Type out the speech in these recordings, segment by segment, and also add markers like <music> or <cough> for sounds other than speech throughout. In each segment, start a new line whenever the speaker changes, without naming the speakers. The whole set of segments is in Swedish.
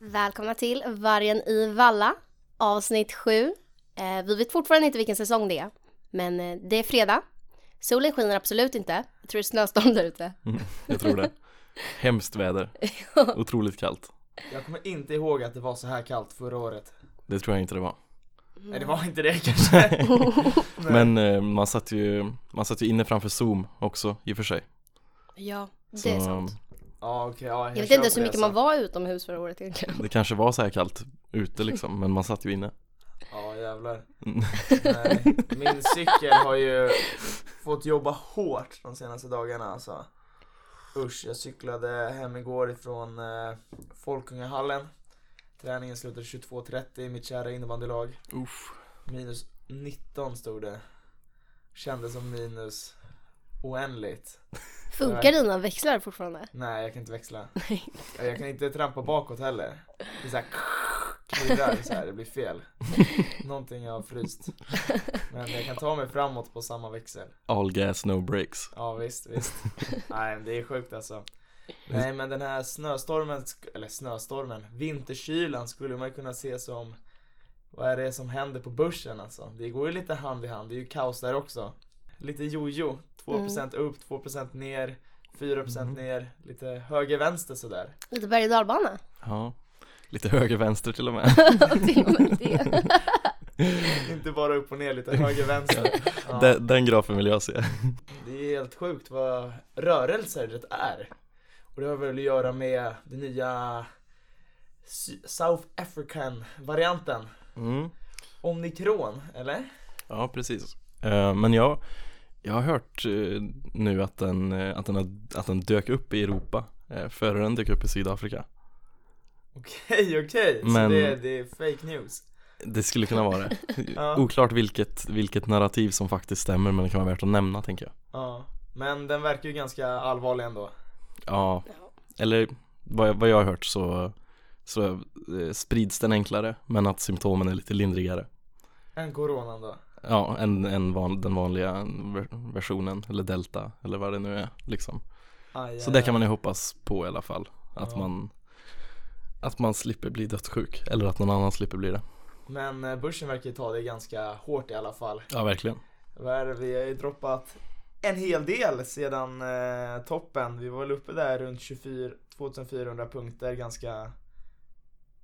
Välkomna till Vargen i Valla, avsnitt 7. Eh, vi vet fortfarande inte vilken säsong det är, men eh, det är fredag. Solen skiner absolut inte. Jag tror det är snöstorm där ute.
Mm, jag tror det. Hemskt väder. <laughs> Otroligt kallt.
Jag kommer inte ihåg att det var så här kallt förra året.
Det tror jag inte det var.
Nej det var inte det <laughs> kanske. <laughs>
Men eh, man satt ju, man satt ju inne framför zoom också i och för sig.
Ja, det
Så
är sant.
Ja okej, ja,
Jag vet
kör
inte så mycket man var utomhus förra året egentligen.
det kanske var så här kallt ute liksom, men man satt ju inne.
Ja jävlar.
Mm.
Nej, <laughs> min cykel har ju fått jobba hårt de senaste dagarna alltså. Usch, jag cyklade hem igår ifrån eh, Folkungahallen. Träningen slutade 22.30 i mitt kära innebandylag.
Uff.
Minus 19 stod det. Kändes som minus oändligt.
Funkar dina växlar fortfarande?
Nej, jag kan inte växla. <laughs>
Nej.
Jag kan inte trampa bakåt heller. Det är såhär <laughs> klirrar så här, det blir fel. <laughs> Någonting har fryst. Men jag kan ta mig framåt på samma växel.
All gas no breaks.
Ja visst, visst. Nej det är sjukt alltså. Nej men den här snöstormen, eller snöstormen, vinterkylan skulle man ju kunna se som Vad är det som händer på börsen alltså? Det går ju lite hand i hand, det är ju kaos där också. Lite jojo, 2% upp, 2% ner, 4%
Mm.
ner, lite höger-vänster sådär.
Lite berg och dalbana?
Ja. Lite höger vänster till och med.
Till och med det. <laughs>
Inte bara upp och ner, lite höger-vänster. Ja.
Den, den grafen vill jag se.
Det är helt sjukt vad rörelser det är. Och det har väl att göra med den nya South African varianten.
Mm.
Omikron, eller?
Ja, precis. Eh, men jag, jag har hört eh, nu att den, eh, att, den har, att den dök upp i Europa före den dök upp i Sydafrika.
Okej, <laughs> okej. Så
Men-
det, det är fake news.
Det skulle kunna vara det. <laughs>
Ja.
Oklart vilket, vilket narrativ som faktiskt stämmer men det kan vara värt att nämna tänker jag.
Ja. Men den verkar ju ganska allvarlig ändå.
Ja, eller vad jag, vad jag har hört så, så eh, sprids den enklare men att symptomen är lite lindrigare.
Än coronan då.
Ja, än, än van, den vanliga ver- versionen eller delta eller vad det nu är liksom.
Aj,
Så
aj,
det kan man ju hoppas på i alla fall. Att
Ja.
man att man slipper bli dödssjuk eller att någon annan slipper bli det.
Men eh, börsen verkar ju ta det ganska hårt i alla fall.
Ja, verkligen.
Vad är det? Vi har ju droppat en hel del sedan eh, toppen. Vi var väl uppe där runt 24, 2400 punkter ganska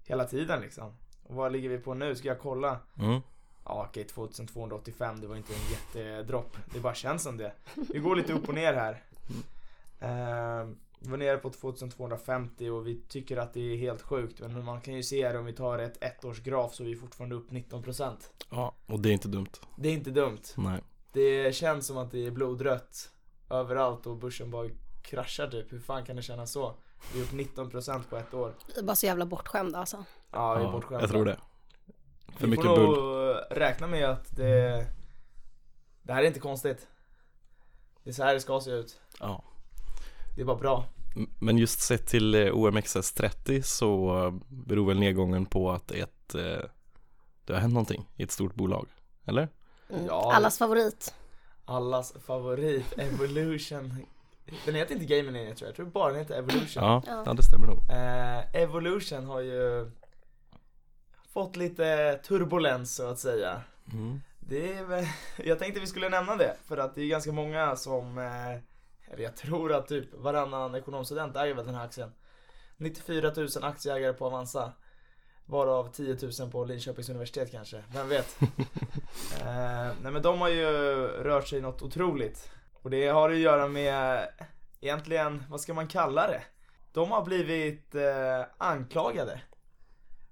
hela tiden liksom. Och vad ligger vi på nu? Ska jag kolla?
Mm.
Ja okej, 2285, det var inte en jättedropp. Det bara känns som det. Vi går lite upp och ner här. Eh, vi var nere på 2250 och vi tycker att det är helt sjukt. Men man kan ju se här om vi tar ett ettårsgraf så är vi fortfarande upp 19%.
Ja, och det är inte dumt.
Det är inte dumt.
Nej.
Det känns som att det är blodrött överallt och börsen bara kraschar typ. Hur fan kan det kännas så? Vi är upp 19% på ett år.
Vi är bara så jävla bortskämda alltså.
Ja, vi är
Ja,
bortskämda.
jag tror det. För
vi
mycket
får
bull.
nog räkna med att det Det här är inte konstigt. Det är så här det ska se ut.
Ja.
Det är bara bra.
Men just sett till eh, OMXS30 så eh, beror väl nedgången på att ett, eh, det har hänt någonting i ett stort bolag, eller?
Mm.
Ja.
Allas favorit.
Allas favorit, Evolution. Den heter inte Game tror jag. Jag tror bara den heter Evolution.
Ja,
Ja.
ja det stämmer nog.
Eh, Evolution har ju fått lite turbulens så att säga.
Mm.
Det är väl, <laughs> jag tänkte vi skulle nämna det för att det är ganska många som, eh, eller jag tror att typ varannan ekonomstudent äger väl den här aktien. 94 000 aktieägare på Avanza. Varav 10 000 på Linköpings universitet kanske, vem vet? <laughs> eh, nej men de har ju rört sig något otroligt. Och det har att göra med, egentligen, vad ska man kalla det? De har blivit eh, anklagade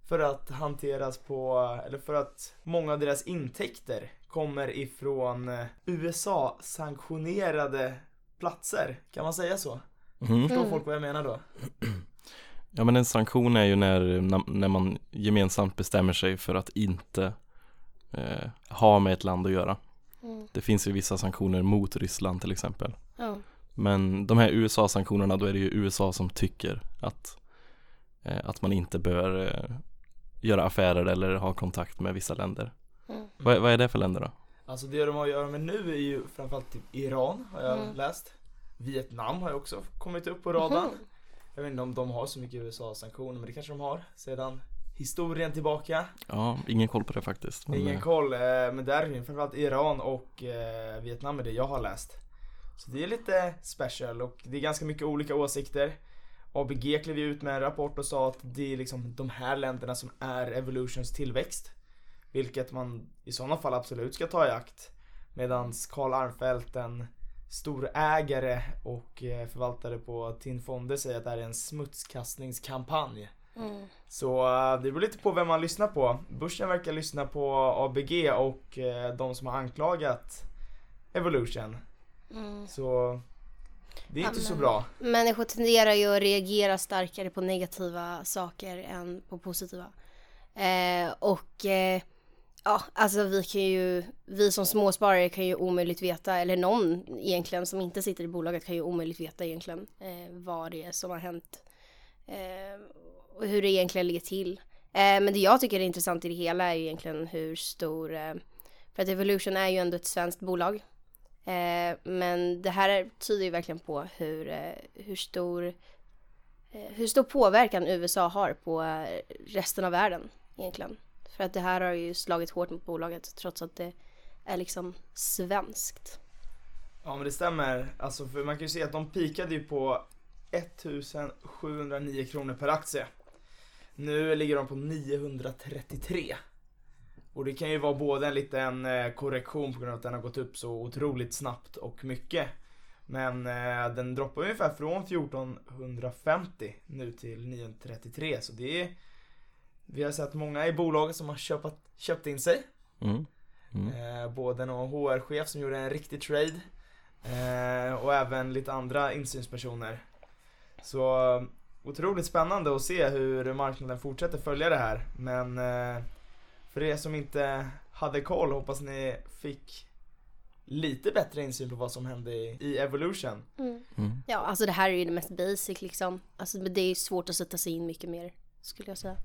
för att hanteras på, eller för att många av deras intäkter kommer ifrån eh, USA-sanktionerade platser. Kan man säga så?
Mhm.
Förstår
Mm.
folk vad jag menar då?
Ja men en sanktion är ju när, när- man gemensamt bestämmer sig för att inte eh, ha med ett land att göra.
Mm.
Det finns ju vissa sanktioner mot Ryssland till exempel.
Ja.
Men de här USA-sanktionerna, då är det ju USA som tycker att, eh, att man inte bör eh, göra affärer eller ha kontakt med vissa länder.
Mm.
Vad, vad är det för länder då?
Alltså det de har att göra med nu är ju framförallt typ Iran har jag
Mm.
läst. Vietnam har ju också kommit upp på radarn.
Mhm.
Jag vet inte om de har så mycket USA-sanktioner men det kanske de har sedan historien tillbaka.
Ja, ingen koll på det faktiskt. men,
Ingen
eh,
koll, eh, men där är det framförallt Iran och eh, Vietnam är det jag har läst. Så det är lite special och det är ganska mycket olika åsikter. ABG klev ut med en rapport och sa att det är liksom de här länderna som är Evolutions tillväxt. Vilket man i sådana fall absolut ska ta i akt. Medans Karl Armfelt, en stor ägare och eh, förvaltare på TIN Fonder säger att det här är en smutskastningskampanj.
Mm.
Så eh, det beror lite på vem man lyssnar på. Börsen verkar lyssna på ABG och eh, de som har anklagat Evolution.
Mm.
Så det är inte så
Amen.
bra.
Människor tenderar ju att reagera starkare på negativa saker än på positiva. Eh, och eh, ja, alltså vi kan ju, vi som småsparare kan ju omöjligt veta, eller någon egentligen som inte sitter i bolaget kan ju omöjligt veta egentligen eh, vad det är som har hänt. Eh, och hur det egentligen ligger till. Eh, men det jag tycker är intressant i det hela är ju egentligen hur stor, eh, för att Evolution är ju ändå ett svenskt bolag. Eh, men det här tyder ju verkligen på hur, eh, hur stor eh, hur stor påverkan USA har på eh, resten av världen egentligen. För att det här har ju slagit hårt mot bolaget trots att det är liksom svenskt.
Ja men det stämmer. Alltså för man kan ju se att de pikade ju på 1709 kronor per aktie. Nu ligger de på 933. Och det kan ju vara både en liten eh, korrektion på grund av att den har gått upp så otroligt snabbt och mycket. Men eh, den droppar ungefär från 1450 nu till 933 så det är vi har sett många i bolaget som har köpt, köpt in sig.
Mm. Mm.
Eh, både någon HR-chef som gjorde en riktig trade eh, och även lite andra insynspersoner. Så eh, otroligt spännande att se hur marknaden fortsätter följa det här. Men eh, för er som inte hade koll hoppas ni fick lite bättre insyn på vad som hände i, Evolution.
Mm.
Ja, alltså det här är ju det mest basic liksom. Alltså men det är ju svårt att sätta sig in mycket mer skulle jag säga.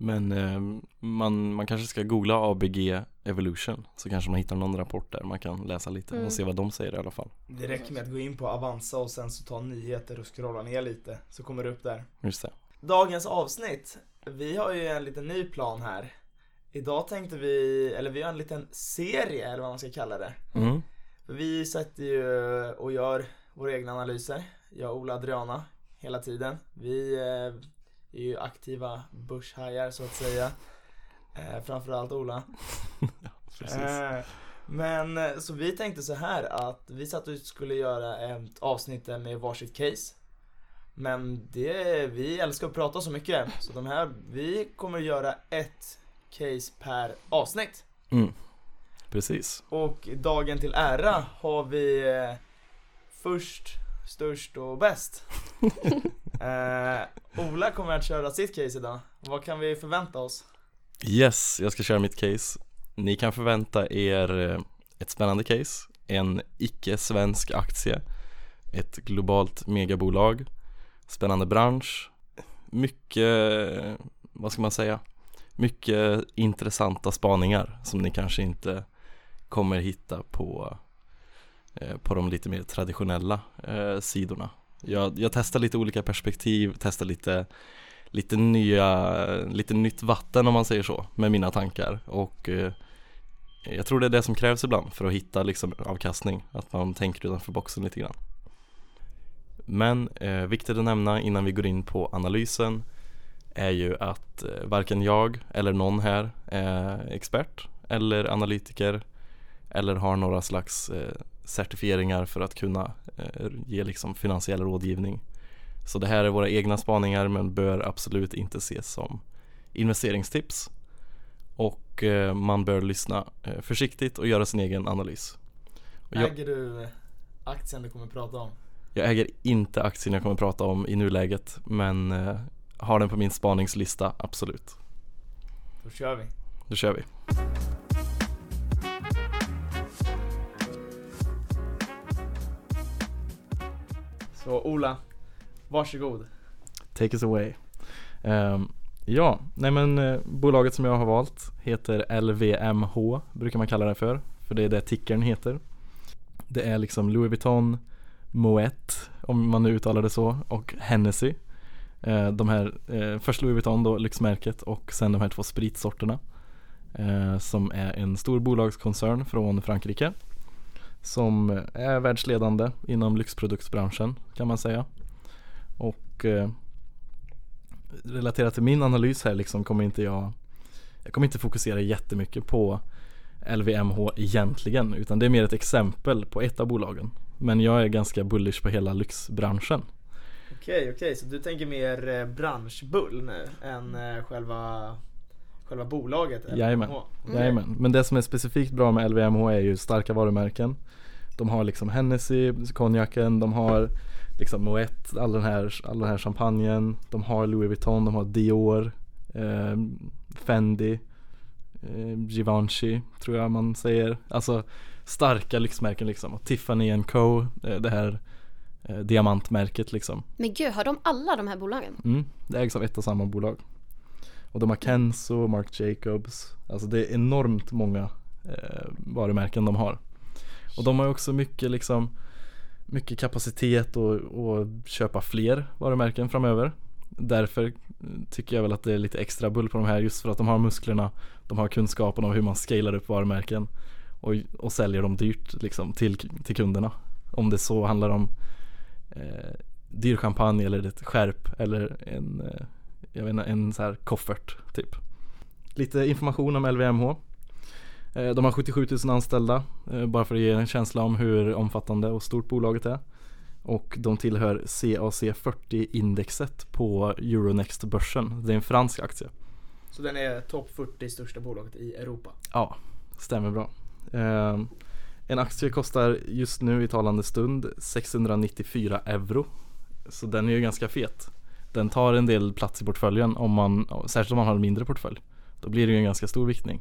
Men eh, man, man kanske ska googla ABG Evolution så kanske man hittar någon rapport där man kan läsa lite
Mm.
och se vad de säger i alla fall.
Det räcker med att gå in på Avanza och sen så ta nyheter och scrolla ner lite så kommer det upp där.
Just det.
Dagens avsnitt, vi har ju en liten ny plan här. Idag tänkte vi, eller vi har en liten serie eller vad man ska kalla det.
Mm.
Vi sätter ju och gör våra egna analyser, jag, Ola och Adriana, hela tiden. Vi eh, är ju aktiva börshajar så att säga. Eh, framförallt Ola. <laughs>
Precis.
Eh, Men eh, så vi tänkte så här att vi satt och skulle göra ett avsnitt med varsitt case. Men det, vi älskar att prata så mycket så de här, vi kommer göra ett case per avsnitt.
Mm. Precis.
Och dagen till ära har vi eh, först, störst och bäst. <laughs> eh, Ola kommer att köra sitt case idag. Vad kan vi förvänta oss?
Yes, jag ska köra mitt case. Ni kan förvänta er eh, ett spännande case, en icke-svensk aktie, ett globalt megabolag, spännande bransch, mycket, vad ska man säga, mycket intressanta spaningar som ni kanske inte kommer hitta på, eh, på de lite mer traditionella eh, sidorna. Jag, jag testar lite olika perspektiv, testar lite lite nya, lite nytt vatten om man säger så med mina tankar och eh, jag tror det är det som krävs ibland för att hitta liksom avkastning, att man tänker utanför boxen lite grann. Men eh, viktigt att nämna innan vi går in på analysen är ju att eh, varken jag eller någon här är expert eller analytiker eller har några slags eh, certifieringar för att kunna eh, ge liksom finansiell rådgivning. Så det här är våra egna spaningar men bör absolut inte ses som investeringstips. Och eh, man bör lyssna eh, försiktigt och göra sin egen analys. Jag,
Äger du aktien du kommer prata om?
jag äger inte aktien jag kommer prata om i nuläget men har den på min spaningslista, absolut.
Då kör vi.
Då kör vi.
Så Ola, varsågod.
Take us away. Um, ja, nej men eh, bolaget som jag har valt heter LVMH brukar man kalla det för. för det är det tickern heter. Det är liksom Louis Vuitton, Moet, om man nu uttalar det så, och Hennessy. Eh, de här, eh, först Louis Vuitton då, lyxmärket och sen de här två spritsorterna. Eh, som är en stor bolagskoncern från Frankrike. Som är världsledande inom lyxproduktsbranschen kan man säga. Och eh, relaterat till min analys här liksom kommer inte jag Jag kommer inte fokusera jättemycket på LVMH egentligen utan det är mer ett exempel på ett av bolagen. Men jag är ganska bullish på hela lyxbranschen.
Okej, okej, så du tänker mer eh, branschbull nu än eh, själva, själva bolaget? LVMH?
Jajamän.
Okej.
Jajamän. Men det som är specifikt bra med LVMH är ju starka varumärken. De har liksom Hennessy, konjaken, de har liksom Moet, all den här, all den här champagnen. De har Louis Vuitton, de har Dior, eh, Fendi, eh, Givenchy tror jag man säger. Alltså starka lyxmärken liksom. Och Tiffany Co, eh, det här eh, diamantmärket liksom.
Men gud, har de alla de här bolagen?
Mm, det ägs av ett och samma bolag. Och de har Kenzo, Marc Jacobs. Alltså det är enormt många eh, varumärken de har. Och de har ju också mycket liksom mycket kapacitet och, och köpa fler varumärken framöver. Därför eh, tycker jag väl att det är lite extra bull på de här just för att de har musklerna, de har kunskapen om hur man scalar upp varumärken och, och säljer dem dyrt liksom till, till kunderna. Om det så handlar om eh, dyr champagne eller ett skärp eller en, eh, jag vet inte, en så här koffert typ. Lite information om LVMH. Eh, De har 77 000 anställda, eh, bara för att ge en känsla om hur omfattande och stort bolaget är. Och de tillhör CAC 40-indexet på Euronext-börsen. Det är en fransk aktie.
Så den är topp 40 största bolaget i Europa?
Ja, stämmer bra. Eh, En aktie kostar just nu i talande stund 694 euro. Så den är ju ganska fet. Den tar en del plats i portföljen om man, särskilt om man har en mindre portfölj. Då blir det ju en ganska stor viktning.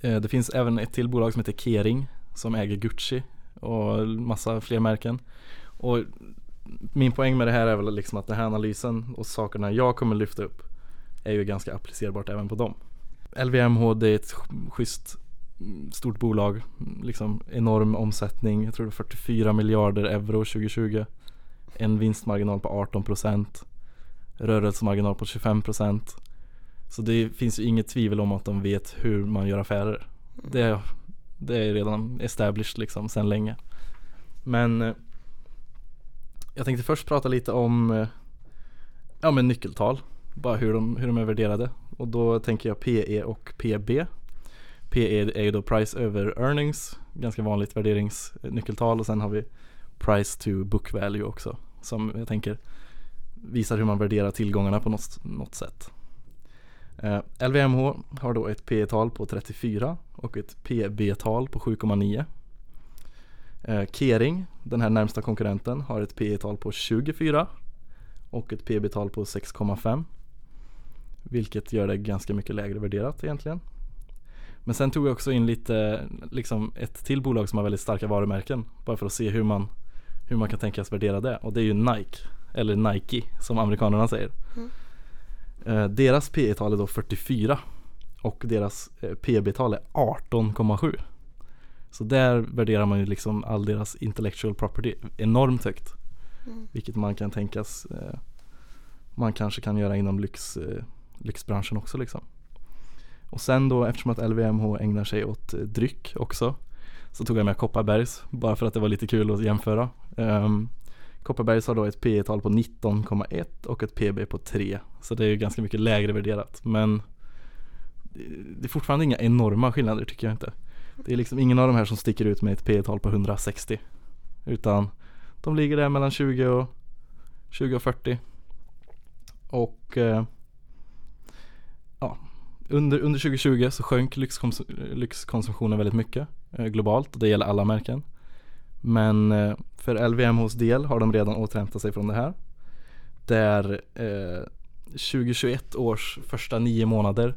Eh, Det finns även ett till bolag som heter Kering som äger Gucci och massa fler märken. Och min poäng med det här är väl liksom att den här analysen och sakerna jag kommer lyfta upp är ju ganska applicerbart även på dem. LVMH det är ett sch- schysst mm, stort bolag, liksom enorm omsättning, jag tror det är 44 miljarder euro 2020. En vinstmarginal på 18%, rörelsemarginal på 25%. Så det finns ju inget tvivel om att de vet hur man gör affärer. Det, det är redan established liksom sedan länge. Men eh, jag tänkte först prata lite om eh, ja, men nyckeltal. Bara hur de, hur de är värderade. Och då tänker jag PE och PB. PE är ju då price over earnings, ganska vanligt värderingsnyckeltal och sen har vi price to book value också. Som jag tänker visar hur man värderar tillgångarna på något, något sätt. Eh, LVMH har då ett P-tal på 34 och ett PB-tal på 7,9. Eh, Kering, den här närmsta konkurrenten, har ett P-tal på 24 och ett PB-tal på 6,5. Vilket gör det ganska mycket lägre värderat egentligen. Men sen tog jag också in lite, liksom ett till bolag som har väldigt starka varumärken. Bara för att se hur man, hur man kan tänkas värdera det. Och det är ju Nike, eller Nike som amerikanerna säger. Eh, deras P tal är då 44 och deras eh, PB-tal är 18,7. Så där värderar man ju liksom all deras intellectual property enormt högt. Vilket man kan tänkas eh, man kanske kan göra inom lyx, lyxbranschen också liksom. Och sen då eftersom att LVMH ägnar sig åt dryck också så tog jag med Kopparbergs bara för att det var lite kul att jämföra. Um, Kopparbergs har då ett P tal på 19,1 och ett PB på 3 så det är ju ganska mycket lägre värderat. Men det- är fortfarande inga enorma skillnader tycker jag inte. Det är liksom ingen av de här som sticker ut med ett P tal på 160 utan de ligger där mellan 20 och 20 och 40 och eh, ja, under, under 2020 så sjönk lyxkonsum lyxkonsumtionen väldigt mycket eh, globalt. Och det gäller alla märken. Men eh, för LVMHs del har de redan återhämtat sig från det här. Där eh, 2021 års första nio månader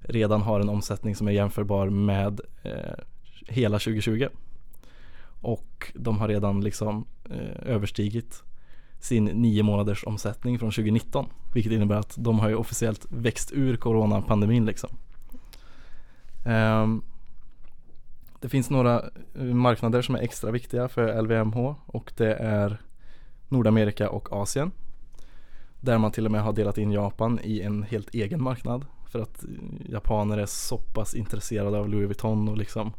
redan har en omsättning som är jämförbar med eh, hela 2020. Och de har redan liksom eh, överstigit sin nio månaders omsättning från 2019. Vilket innebär att de har ju officiellt växt ur coronapandemin liksom. Ehm, det finns några eh, marknader som är extra viktiga för LVMH och det är Nordamerika och Asien. Där man till och med har delat in Japan i en helt egen marknad för att japaner är så pass intresserade av Louis Vuitton och liksom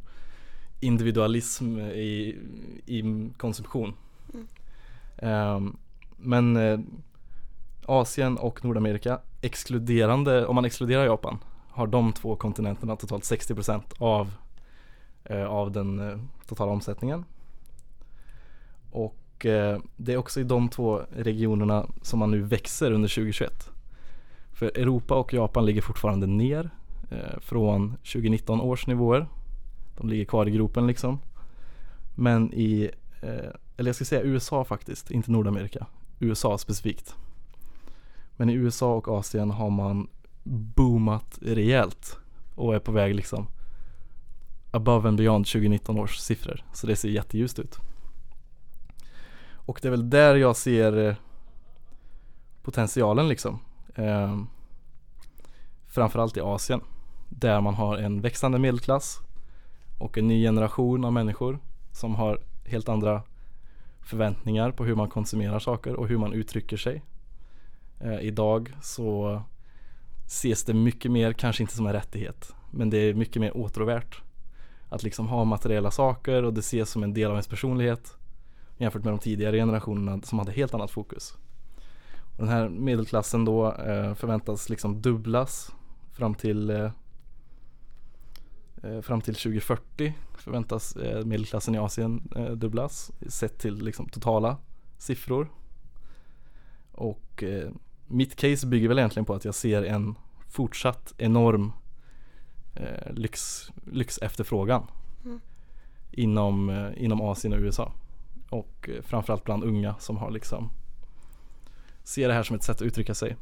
individualism i, i konsumtion. Mm. Um, men eh, Asien och Nordamerika exkluderande, om man exkluderar Japan, har de två kontinenterna totalt 60% av, Eh, av den eh, totala omsättningen. Och eh, det är också i de två regionerna som man nu växer under 2021. För Europa och Japan ligger fortfarande ner eh, från 2019 års nivåer. De ligger kvar i gropen liksom. Men i, eh, eller jag ska säga USA faktiskt, inte Nordamerika. USA specifikt. Men i USA och Asien har man boomat rejält och är på väg liksom above and beyond 2019 års siffror. Så det ser jätteljust ut. Och det är väl där jag ser eh, potentialen liksom. Eh, framförallt i Asien. Där man har en växande medelklass och en ny generation av människor som har helt andra förväntningar på hur man konsumerar saker och hur man uttrycker sig. Eh, idag så ses det mycket mer, kanske inte som en rättighet, men det är mycket mer åtråvärt. Att liksom ha materiella saker och det ses som en del av ens personlighet jämfört med de tidigare generationerna som hade helt annat fokus. Och den här medelklassen då eh, förväntas liksom dubblas fram till eh, eh fram till 2040 förväntas eh, medelklassen i Asien eh, dubblas sett till liksom totala siffror. Och eh, mitt case bygger väl egentligen på att jag ser en fortsatt enorm eh, lyx, lyxefterfrågan mm. inom, eh, inom Asien och USA. Och eh, framförallt bland unga som har liksom ser det här som ett sätt att uttrycka sig.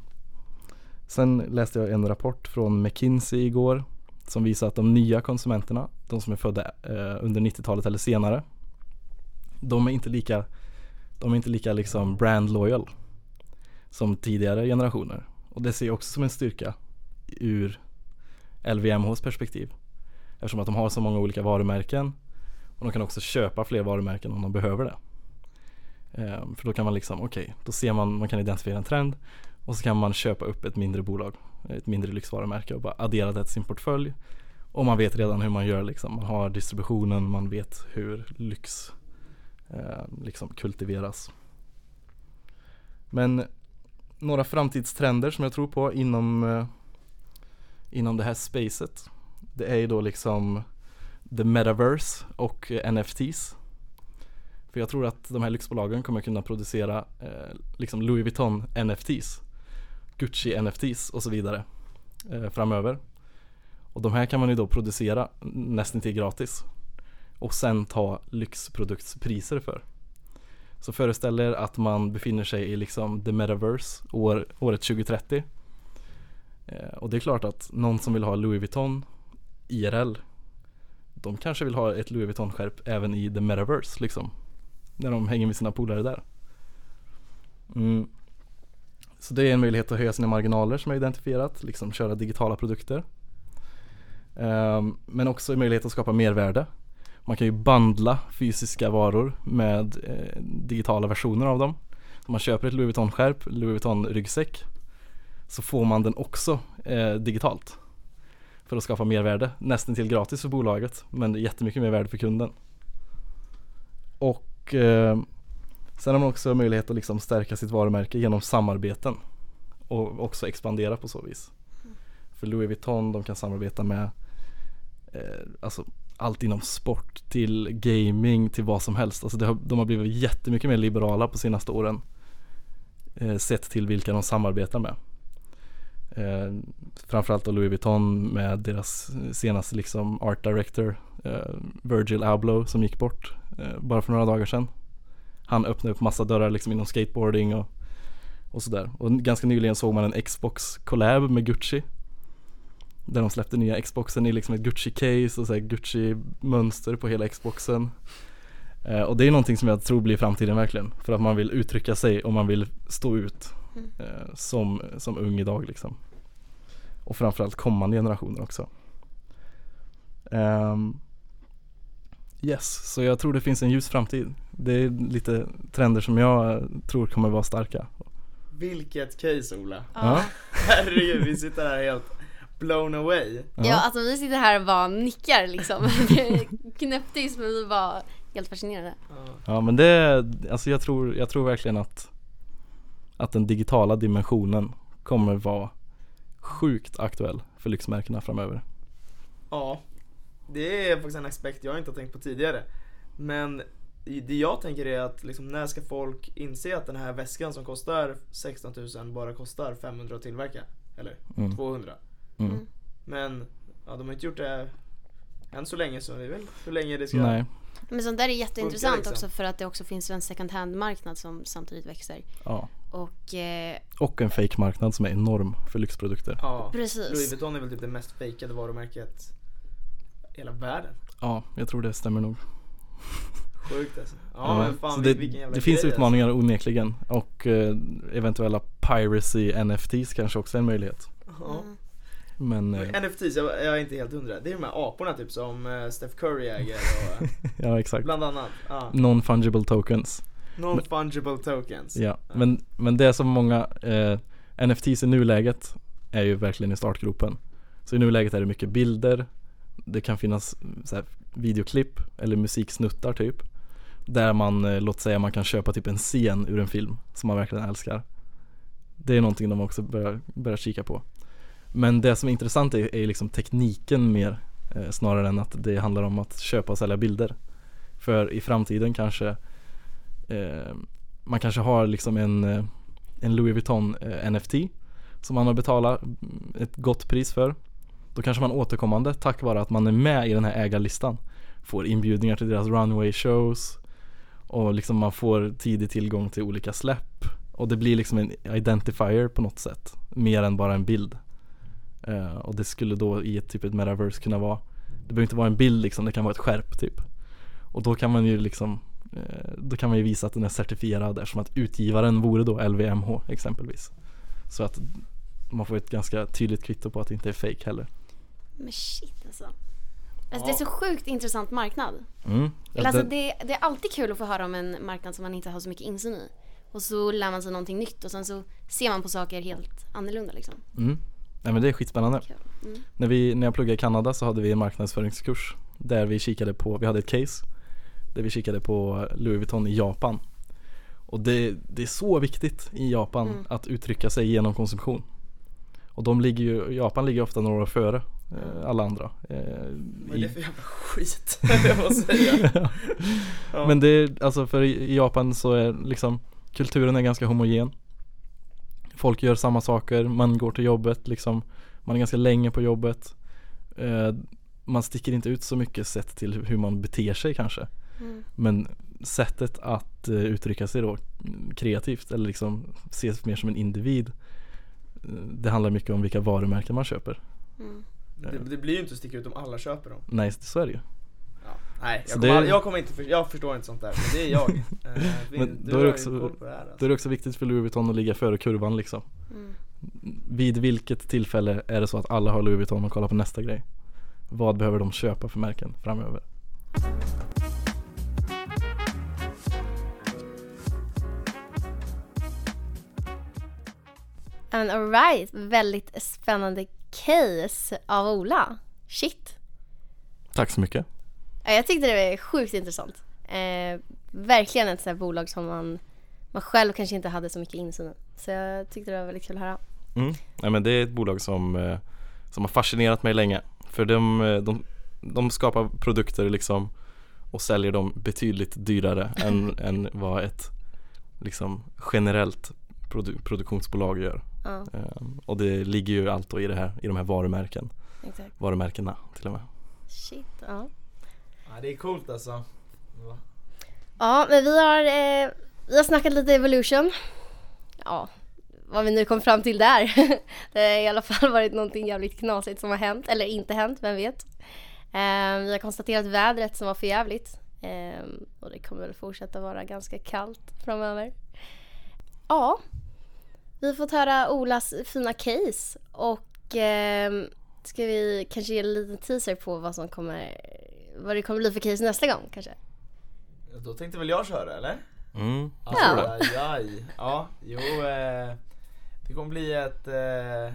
Sen läste jag en rapport från McKinsey igår som visar att de nya konsumenterna, de som är födda eh, under 90-talet eller senare, de är inte lika, de är inte lika liksom brand loyal som tidigare generationer. Och det ser jag också som en styrka ur LVMHs perspektiv. Eftersom att de har så många olika varumärken och de kan också köpa fler varumärken om de behöver det. Ehm, för då kan man liksom, okej, okay, då ser man, man kan identifiera en trend och så kan man köpa upp ett mindre bolag, ett mindre lyxvarumärke och bara addera det till sin portfölj. Och man vet redan hur man gör liksom. Man har distributionen, man vet hur lyx eh, liksom kultiveras. Men några framtidstrender som jag tror på inom, eh, inom det här spacet. Det är ju då liksom the metaverse och eh, NFTs. För jag tror att de här lyxbolagen kommer kunna producera eh, liksom Louis Vuitton NFTs, Gucci NFTs och så vidare eh, framöver. Och de här kan man ju då producera nästan till gratis och sen ta lyxproduktspriser för. Så föreställ er att man befinner sig i liksom the metaverse år, året 2030. Eh, och det är klart att någon som vill ha Louis Vuitton IRL de kanske vill ha ett Louis Vuitton-skärp även i the metaverse liksom. När de hänger med sina polare där. Mm. Så det är en möjlighet att höja sina marginaler som jag identifierat, liksom köra digitala produkter. Um, men också en möjlighet att skapa mervärde. Man kan ju bandla fysiska varor med eh, digitala versioner av dem. Om man köper ett Louis Vuitton-skärp, Louis Vuitton-ryggsäck så får man den också eh, digitalt för att skapa mervärde. Nästan till gratis för bolaget men jättemycket mer värde för kunden. Och eh, sen har man också möjlighet att liksom stärka sitt varumärke genom samarbeten och också expandera på så vis. Mm. För Louis Vuitton de kan samarbeta med eh, alltså allt inom sport till gaming till vad som helst. Alltså har, de har blivit jättemycket mer liberala på senaste åren. Eh, sett till vilka de samarbetar med. Eh, framförallt då Louis Vuitton med deras senaste liksom art director eh, Virgil Abloh som gick bort eh, bara för några dagar sedan. Han öppnade upp massa dörrar liksom inom skateboarding och, och sådär. Och ganska nyligen såg man en Xbox collab med Gucci där de släppte nya Xboxen i liksom ett Gucci-case och så Gucci-mönster på hela Xboxen. Eh, och det är någonting som jag tror blir framtiden verkligen. För att man vill uttrycka sig och man vill stå ut mm. eh, som, som ung idag liksom. Och framförallt kommande generationer också. Um, Yes, så jag tror det finns en ljus framtid. Det är lite trender som jag tror kommer vara starka.
Vilket case Ola.
Ja. <laughs>
Herregud, vi sitter här helt blown away.
Ja, alltså vi sitter här och bara nickar liksom. <laughs> Knäpptyst men vi var helt fascinerade.
Ja men det, är- alltså jag tror, jag tror verkligen att Att den digitala dimensionen kommer vara sjukt aktuell för lyxmärkena framöver.
Ja, det är faktiskt en aspekt jag inte har tänkt på tidigare. Men det jag tänker är att liksom, när ska folk inse att den här väskan som kostar 16 000 bara kostar 500 att tillverka? Eller
Mm.
200.
Mm.
Men ja, de har inte gjort det än så länge så det är väl hur länge det ska
Nej,
Men sånt där är jätteintressant
liksom.
också för att det också finns en second hand marknad som samtidigt växer.
ja.
Och eh,
Och en fake-marknad som är enorm för lyxprodukter.
Ja,
Precis.
Louis Vuitton är väl typ det mest fejkade varumärket i hela världen.
Ja, jag tror det stämmer nog.
Sjukt alltså. Ja,
Ja,
men fan
det,
vilken jävla
det finns
grej,
utmaningar onekligen och eh, eventuella piracy NFTs kanske också är en möjlighet.
Alltså.
Mm,
Men eh,
NFTs, jag, jag är inte helt hundra. Det är de här aporna typ som eh, Steph Curry äger och <laughs>
ja exakt.
bland annat. Ja.
Non-fungible tokens.
Non-fungible tokens.
Ja, men, men det som många eh, NFTs i nuläget är ju verkligen i startgropen. Så i nuläget är det mycket bilder, det kan finnas så här, videoklipp eller musiksnuttar typ. Där man, eh, låt säga man kan köpa typ en scen ur en film som man verkligen älskar. Det är någonting de också börjar, börjar kika på. Men det som är intressant är, är liksom tekniken mer eh, snarare än att det handlar om att köpa och sälja bilder. För i framtiden kanske eh, man kanske har liksom en, eh, en Louis Vuitton eh, NFT som man har betalat mm, ett gott pris för. Då kanske man återkommande tack vare att man är med i den här ägarlistan får inbjudningar till deras runway shows och liksom man får tidig tillgång till olika släpp och det blir liksom en identifier på något sätt mer än bara en bild. Uh, och det skulle då i ett typ ett metaverse kunna vara Det behöver inte vara en bild liksom, det kan vara ett skärp typ. Och då kan man ju liksom då kan man ju visa att den är certifierad eftersom att utgivaren vore då LVMH exempelvis. Så att man får ett ganska tydligt kvitto på att det inte är fake heller.
Men shit alltså. Alltså det är så sjukt intressant marknad.
Mm.
Alltså
det-
det, är alltid kul att få höra om en marknad som man inte har så mycket insyn i. Och så lär man sig någonting nytt och sen så ser man på saker helt annorlunda liksom.
Mm. Nej men det är skitspännande.
Mm.
När, vi, när jag pluggade i Kanada så hade vi en marknadsföringskurs där vi kikade på, vi hade ett case där vi kikade på Louis Vuitton i Japan. Och det, det är så viktigt i Japan
Mm.
att uttrycka sig genom konsumtion. Och de ligger ju, Japan ligger ofta några år före eh, alla andra. Eh,
Vad är det för jävla skit? <laughs> jag måste säga. <laughs> Ja.
Men det är, alltså för i i Japan så är liksom kulturen är ganska homogen. Folk gör samma saker, man går till jobbet liksom. Man är ganska länge på jobbet. Eh, man sticker inte ut så mycket sett till hur man beter sig kanske.
Mm.
Men sättet att eh, uttrycka sig då kreativt eller liksom ses mer som en individ. eh, Det handlar mycket om vilka varumärken man köper.
Mm.
det, det blir ju inte att sticka ut om alla köper dem.
Nej, så är det ju.
Ja. Nej, jag
det-
kommer, aldrig- jag kommer inte, för, jag förstår inte sånt där. Men det är jag. <laughs> Eh, vi-
Men
du
då är det också-
det här, alltså.
Då är det också viktigt för Louis Vuitton att ligga före kurvan liksom.
Mm.
Vid vilket tillfälle är det så att alla har Louis Vuitton och kollar på nästa grej? Vad behöver de köpa för märken framöver?
And alright, väldigt spännande case av Ola. Shit.
Tack så mycket.
Ja, Jag tyckte det var sjukt intressant. Eh, verkligen ett sånt här bolag som man, man själv kanske inte hade så mycket insyn i. Så jag tyckte det var väldigt kul att höra.
Mm. Nej, men det är ett bolag som, eh, som har fascinerat mig länge. För de, eh, de, de skapar produkter liksom och säljer dem betydligt dyrare än, <laughs> än vad ett liksom generellt produ- produktionsbolag gör.
Ja,
Eh, och det ligger ju allt då i, det här, i de här varumärken,
exakt.
varumärkena till och med.
Shit, ja.
Ja, det är coolt alltså. Ja.
Ja, men vi har, eh, vi har snackat lite Evolution. Ja, vad vi nu kom fram till där. <laughs> det har i alla fall varit någonting jävligt knasigt som har hänt, eller inte hänt, vem vet. Eh, vi har konstaterat vädret som var för jävligt. Eh, och det kommer väl fortsätta vara ganska kallt framöver. Ja, vi har fått höra Olas fina case och eh, ska vi kanske ge en liten teaser på vad som kommer vad det kommer bli för case nästa gång kanske?
Då tänkte väl jag köra eller?
Mm, jag
Ja.
tror det.
Aj, aj. Ja, jo. Eh, det kommer bli ett, eh,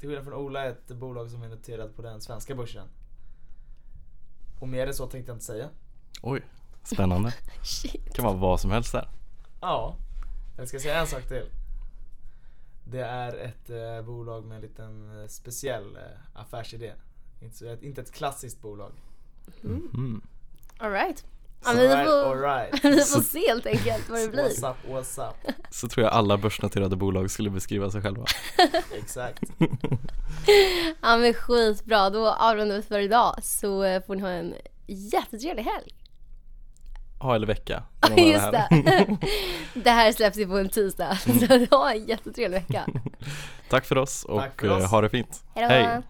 till skillnad från Ola, ett bolag som är noterat på den svenska börsen. Och mer än så tänkte jag inte säga.
Oj, spännande. <laughs>
Shit.
Det kan vara vad som helst där.
Ja, jag ska säga en sak till. Det är ett eh, bolag med en liten eh, speciell eh, affärsidé. Inte, så, ett, inte ett klassiskt bolag.
Mm.
Alright. Ja, men vi
Alright,
får,
alright.
vi <laughs> får se helt enkelt vad det blir.
What's up, what's up.
Så tror jag alla börsnoterade bolag skulle beskriva sig själva. <laughs>
Exakt.
Ja men skitbra, då avrundar vi för idag så eh, får ni ha en jättetrevlig helg
ha eller vecka. <laughs>
Just det.
Här.
det här släpps ju på en tisdag. <laughs> Mm. Så ha en jättetrevlig vecka.
Tack för oss och
för oss.
Eh, ha det fint.
Hejdå. Hej.